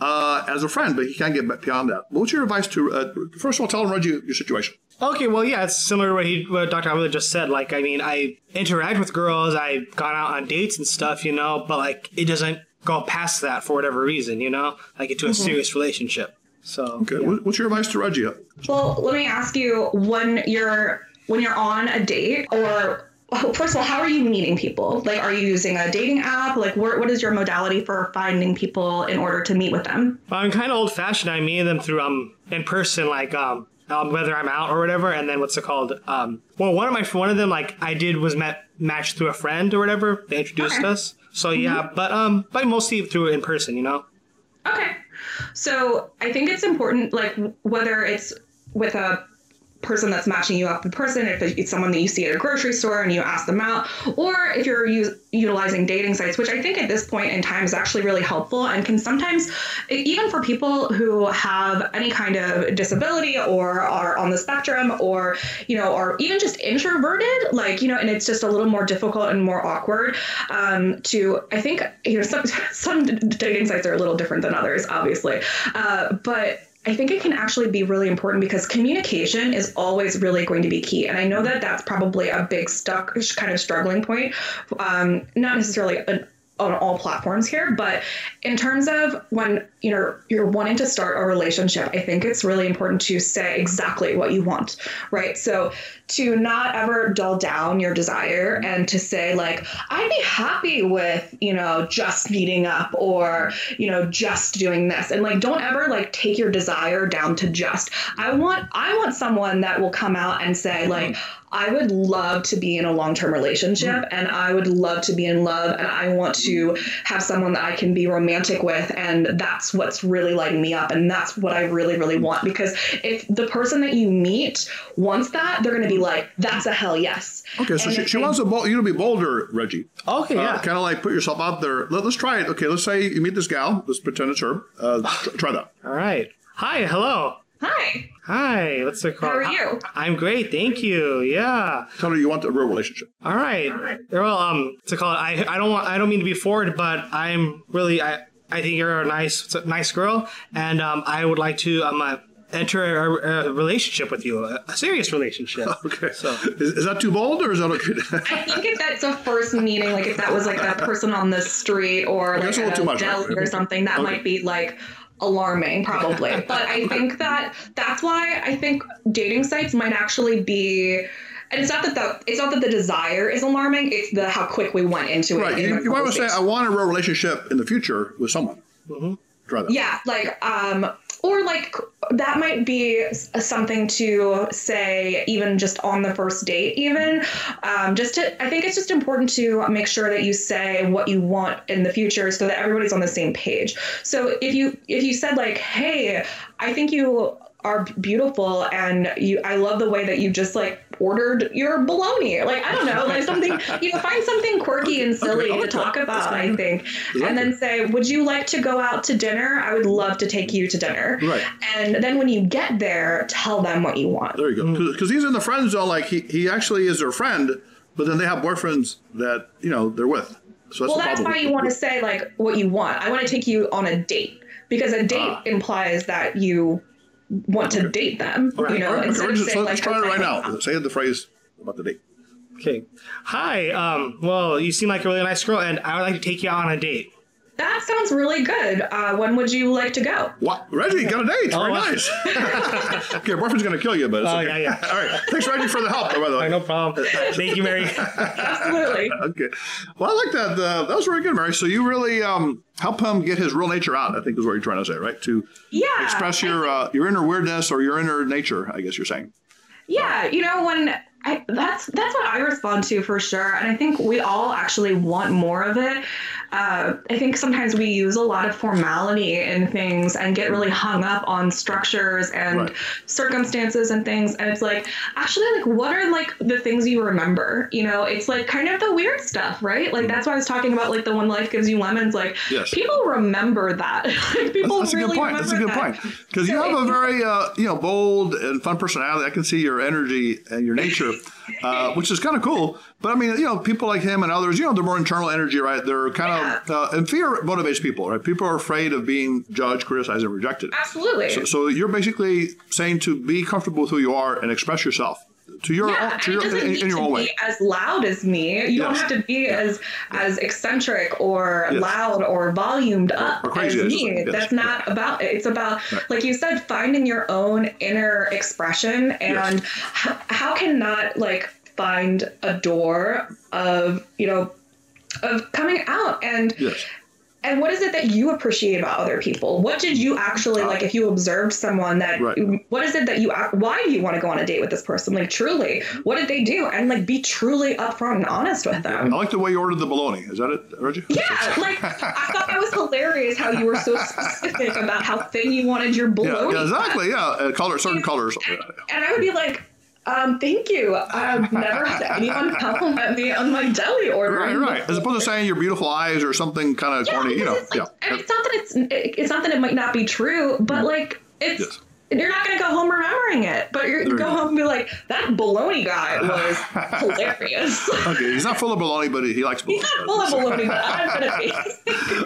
uh, as a friend, but he can't get beyond that. What's your advice to? Uh, first of all, tell him Reggie your situation. Okay, well, yeah, it's similar to what he, what Dr. Avila just said. Like, I mean, I interact with girls, I've gone out on dates and stuff, you know, but like, it doesn't go past that for whatever reason, you know, like into a mm-hmm. serious relationship. So, okay, yeah. what's your advice to Reggie? Well, let me ask you: when you're when you're on a date, or first of all, how are you meeting people? Like, are you using a dating app? Like, what, what is your modality for finding people in order to meet with them? I'm kind of old fashioned. I meet them through um in person, like um um, whether I'm out or whatever. And then what's it called? Um, well, one of my one of them like I did was met matched through a friend or whatever. They introduced okay. us. So mm-hmm. yeah, but um, but mostly through in person, you know. Okay, so I think it's important, like whether it's with a person that's matching you up in person, if it's someone that you see at a grocery store and you ask them out, or if you're u- utilizing dating sites, which I think at this point in time is actually really helpful and can sometimes, even for people who have any kind of disability or are on the spectrum or, you know, or even just introverted, like, you know, and it's just a little more difficult and more awkward um, to, I think, you know, some, some dating sites are a little different than others, obviously. Uh, but I think it can actually be really important because communication is always really going to be key. And I know that that's probably a big stuck kind of struggling point. Um, not necessarily an on all platforms here but in terms of when you know you're wanting to start a relationship i think it's really important to say exactly what you want right so to not ever dull down your desire and to say like i'd be happy with you know just meeting up or you know just doing this. And like don't ever like take your desire down to just. I want i want someone that will come out and say like I would love to be in a long term relationship mm. and I would love to be in love and I want to have someone that I can be romantic with and that's what's really lighting me up and that's what I really really want. Because if the person that you meet wants that they're going to be like that's a hell yes. Okay, so she, she wants a bold, you to be bolder, Reggie. Okay, uh, yeah. Kind of like put yourself out there. Let, us try it. Okay, let's say you meet this gal. Let's pretend it's her. Uh, try that. All right. Hi, hello. Hi. Hi. What's it called? How are you? I'm great, thank you. Yeah. Tell her you want a real relationship. All right. Well, um, what's it? I I don't want I don't mean to be forward, but I'm really I I think you're a nice nice girl, and um, I would like to um. Uh, enter a, a, relationship with you, a, a serious relationship. Okay. So is, is, that too bold or is that okay? I think if that's a first meeting, like if that was like a person on the street or like a, a deli or something, that okay. might be like, alarming probably but i think that that's why i think dating sites might actually be and it's not that the it's not that the desire is alarming it's the how quick we went into right. it right you, you might say i want a real relationship in the future with someone mm-hmm. Try that yeah like um or like that might be something to say even just on the first date even. Um, just to i think it's just important to make sure that you say what you want in the future so that everybody's on the same page. So if you if you said like hey i think you are beautiful and you I love the way that you just like ordered your bologna. Like I don't know, like something you know, find something quirky and silly okay, to talk about, I think. And then say, Would you like to go out to dinner? I would love to take you to dinner. Right. And then when you get there, tell them what you want. There you go. Because he's in the friend zone, like he, he actually is their friend, but then they have boyfriends that, you know, they're with. So that's well, that's why you want to say like what you want. I want to take you on a date because a date ah. implies that you want to date them. You know, right. instead okay, of saying, let's try it right now. Say the phrase about the date. Okay. Hi. Um, well, you seem like a really nice girl, and I would like to take you out on a date. That sounds really good. Uh, when would you like to go? What? Reggie, you got a date. Very oh, nice. okay, boyfriend's going to kill you, but it's oh, okay. yeah, yeah. All right. Thanks, Reggie, for the help, by the way. no problem. Thank you, Mary. Absolutely. okay. Well, I like that. Uh, that was very good, Mary. So you really um, help him get his real nature out, I think is what you're trying to say, right? To yeah, express your, uh, your inner weirdness or your inner nature, I guess you're saying. Yeah. You know, when I, that's that's what I respond to for sure, and I think we all actually want more of it uh, I think sometimes we use a lot of formality in things and get really hung up on structures and right. circumstances and things. And it's like, actually, like, what are like the things you remember? You know, it's like kind of the weird stuff, right? Like, that's why I was talking about like the one life gives you lemons. Like, yes. people remember that. like, people that's, that's really a good point. That's a good that. point. Because so you have a very, uh, you know, bold and fun personality. I can see your energy and your nature, uh, which is kind of cool. But I mean, you know, people like him and others, you know, they're more internal energy, right? They're kind yeah. of, uh, and fear motivates people, right? People are afraid of being judged, criticized, and rejected. Absolutely. So, so you're basically saying to be comfortable with who you are and express yourself to your yeah, to your, in, in, your own way. As loud as me, you yes. don't have to be yeah. as as eccentric or yes. loud or volumed up or as me. Yes. That's not about it. It's about, right. like you said, finding your own inner expression and how, how can not like find a door of you know of coming out and yes. And what is it that you appreciate about other people? What did you actually like if you observed someone that right. what is it that you why do you want to go on a date with this person? Like truly what did they do? And like be truly upfront and honest with them. I like the way you ordered the bologna. Is that it Reggie? yeah like i thought that was hilarious how you were so specific about how thin you wanted your bologna yeah, yeah exactly yeah. Uh, color certain and, colors. and i would be like Um, thank you. I've never had anyone compliment me on my deli order. Right, right. As opposed to saying your beautiful eyes or something kind of Yeah, corny, you know. like, yeah. and it's not that it's it's not that it might not be true, but like it's Yes. You're not gonna go home remembering it, but you're gonna go go. home and be like, that baloney guy was hilarious. Okay, he's not full of baloney, but he likes baloney. He's not full of baloney, but I'm gonna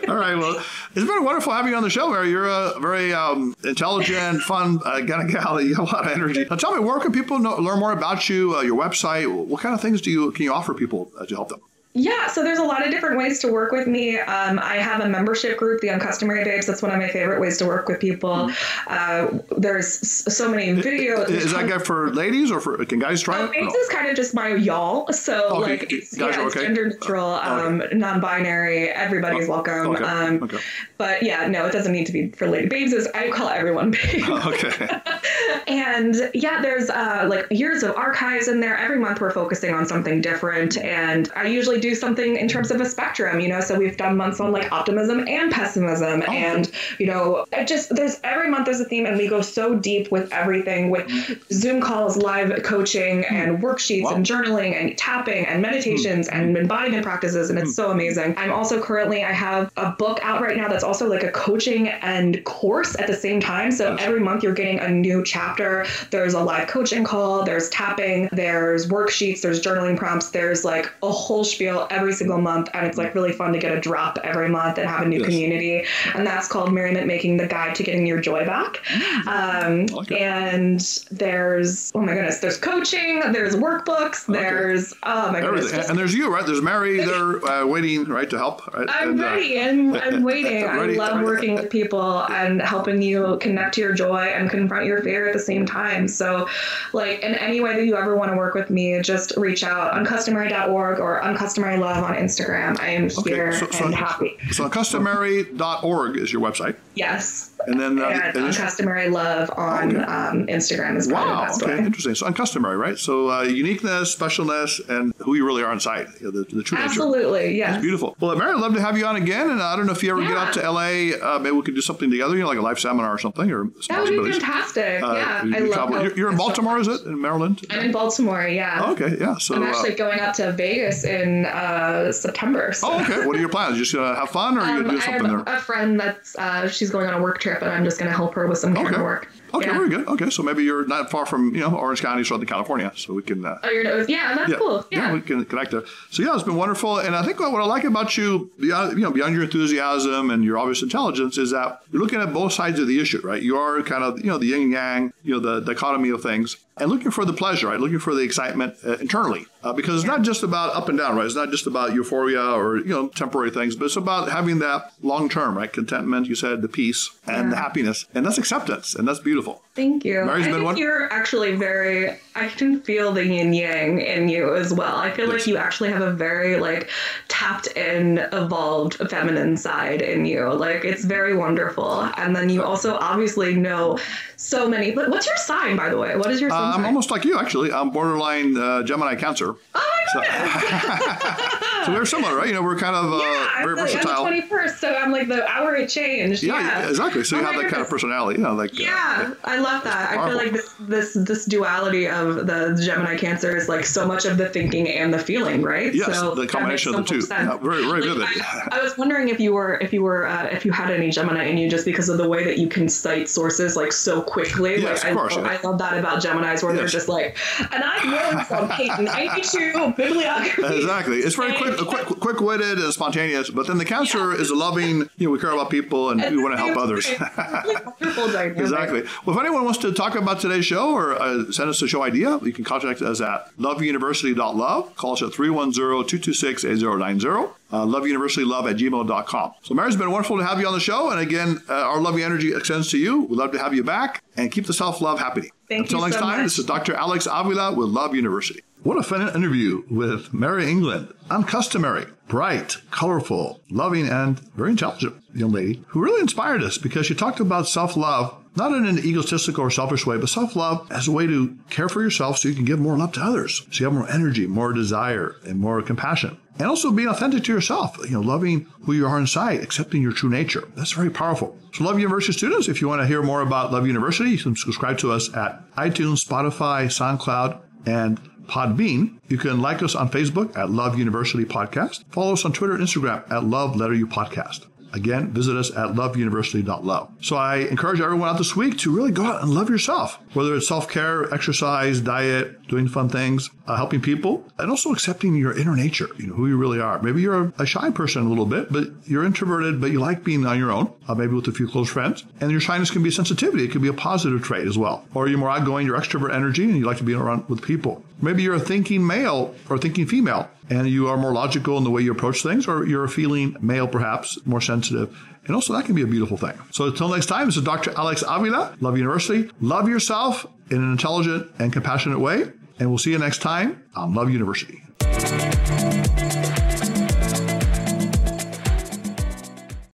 be. All right, well, it's been wonderful having you on the show, Mary. You're a very um, intelligent, fun uh, kind of gal. You have a lot of energy. Now, tell me, where can people know, learn more about you, uh, your website? What kind of things do you can you offer people uh, to help them? Yeah, so there's a lot of different ways to work with me. Um, I have a membership group, the Uncustomary Babes. That's one of my favorite ways to work with people. Uh, there's so many videos. Is that guy for ladies or for can guys try Oh, it? babes No. is kind of just my y'all. So Okay, like, it's, guys yeah, it's okay? gender neutral, um, non-binary. Everybody's welcome. Okay. But yeah, no, it doesn't need to be for lady. Babes is I call everyone babe. Okay. and yeah, there's uh, like years of archives in there. Every month we're focusing on something different, and I usually do something in terms of a spectrum. You know, so we've done months on like optimism and pessimism, Oh. and you know, it just there's every month there's a theme, and we go so deep with everything with Zoom calls, live coaching, and worksheets, Hmm. Wow. Hmm. and journaling, and tapping, and meditations, and embodiment practices, and it's so amazing. I'm also currently I have a book out right now that's also like a coaching and course at the same time. So every month you're getting a new chapter. There's a live coaching call, there's tapping, there's worksheets, there's journaling prompts, there's like a whole spiel every single month. And it's like really fun to get a drop every month and have a new Yes. community. And that's called Merriment Making the Guide to Getting Your Joy Back. Um, like it. and there's, oh my goodness, there's coaching, there's workbooks, there's, oh my goodness. Everything. And there's you, right? There's Mary there uh, waiting, right, to help. Right? I'm And, uh, ready. I'm, I'm waiting. I Ready. love working with people and helping you connect to your joy and confront your fear at the same time. So, like, in any way that you ever want to work with me, just reach out on uncustomary.org or uncustomary love on Instagram. I am here so- so- and happy. So customary.org is your website. Yes. And then uh, And it's- uncustomary love on Okay. um, Instagram is Wow. Okay. way. Interesting. So uncustomary, right? So uh, uniqueness, specialness, and who you really are inside, you know, the, the true nature. Absolutely. Yes. Beautiful. Well, Mary, I'd love to have you on again. And I don't know if you ever get Yeah. out to LA, uh, maybe we could do something together, you know, like a live seminar or something, or some That would be fantastic. Uh, yeah. you I love travel- you're, you're in Baltimore, is it? In Maryland? I'm in Baltimore. Yeah. Oh, okay. Yeah. So. I'm uh, actually going up to Vegas in uh, September. So. oh, okay. What are your plans? You Just gonna have fun, or are you Um, gonna do I something have there? a friend that's uh, she's going on a work trip, and I'm just going to help her with some Okay. camera work. Okay, yeah. very good. Okay, so maybe you're not far from you know Orange County, Southern California, so we can. Uh, Oh, your nose. Yeah, that's cool. Yeah. we can connect there. So yeah, it's been wonderful, and I think what, what I like about you, beyond you know, beyond your enthusiasm and your obvious intelligence, is that you're looking at both sides of the issue, right? You are kind of you know the yin and yang, you know, the dichotomy of things, and looking for the pleasure, right? Looking for the excitement uh, internally, uh, because it's not just about up and down, right? It's not just about euphoria or you know temporary things, but it's about having that long term, right? Contentment, you said, the peace and the happiness, and that's acceptance, and that's beautiful. Thank you. I think one- you're actually very. I can feel the yin yang in you as well. I feel Yes. like you actually have a very like tapped in, evolved feminine side in you. Like it's very wonderful. And then you also obviously know so many. But what's your sign, by the way? What is your Uh, I'm almost like you, actually. I'm borderline uh, Gemini Cancer. oh my So, so we're similar, right? You know, we're kind of uh, yeah, very the, versatile. I'm the 21st, so I'm like the hour it changed. yeah, Yeah, exactly. So you Oh have that kind of personality, you know, like uh, Yeah, I love that. I feel like this this this duality of the Gemini Cancer is like so much of the thinking and the feeling, right? Yes, so the combination of the two. Yeah, very, very Like, vivid. I, I was wondering if you were if you were uh, if you had any Gemini in you, just because of the way that you can cite sources like so quickly. Yes, like, of course, I, yeah. I love that about Geminis, where they're just like, and I learned from page ninety-two bibliography. Exactly. It's very quick, quick, quick-witted and spontaneous. But then the Cancer is a loving. You know, we care about people and we want to help others. Really wonderful dynamic. Exactly. Well, if anyone wants to talk about today's show or uh, send us a show idea, you can contact us at loveuniversity.love. Call us at 310-226-8090. Uh, loveuniversitylove at gmail.com. So, Mary's been wonderful to have you on the show. And again, uh, our loving energy extends to you. We'd love to have you back and keep the self-love happening. Thank Until you next so time, much. this is Dr. Alex Avila with Love University. What a fun interview with Mary England. Uncustomary, bright, colorful, loving, and very intelligent young lady who really inspired us because she talked about self love, not in an egotistical or selfish way, but self love as a way to care for yourself so you can give more love to others. So you have more energy, more desire, and more compassion. And also being authentic to yourself, you know, loving who you are inside, accepting your true nature. That's very powerful. So, Love University students, if you want to hear more about Love University, you can subscribe to us at iTunes, Spotify, SoundCloud, and Podbean. You can like us on Facebook at Love University Podcast. Follow us on Twitter and Instagram at Love Letter U Podcast. Again, visit us at loveuniversity.love. So I encourage everyone out this week to really go out and love yourself, whether it's self care, exercise, diet, doing fun things, uh, helping people, and also accepting your inner nature, you know, who you really are. Maybe you're a shy person a little bit, but you're introverted, but you like being on your own, uh, maybe with a few close friends. And your shyness can be a sensitivity. It can be a positive trait as well. Or you're more outgoing, you're extrovert energy, and you like to be around with people. Maybe you're a thinking male or thinking female, and you are more logical in the way you approach things, or you're a feeling male, perhaps more sensitive. And also, that can be a beautiful thing. So, until next time, this is Dr. Alex Avila, Love University. Love yourself in an intelligent and compassionate way. And we'll see you next time on Love University.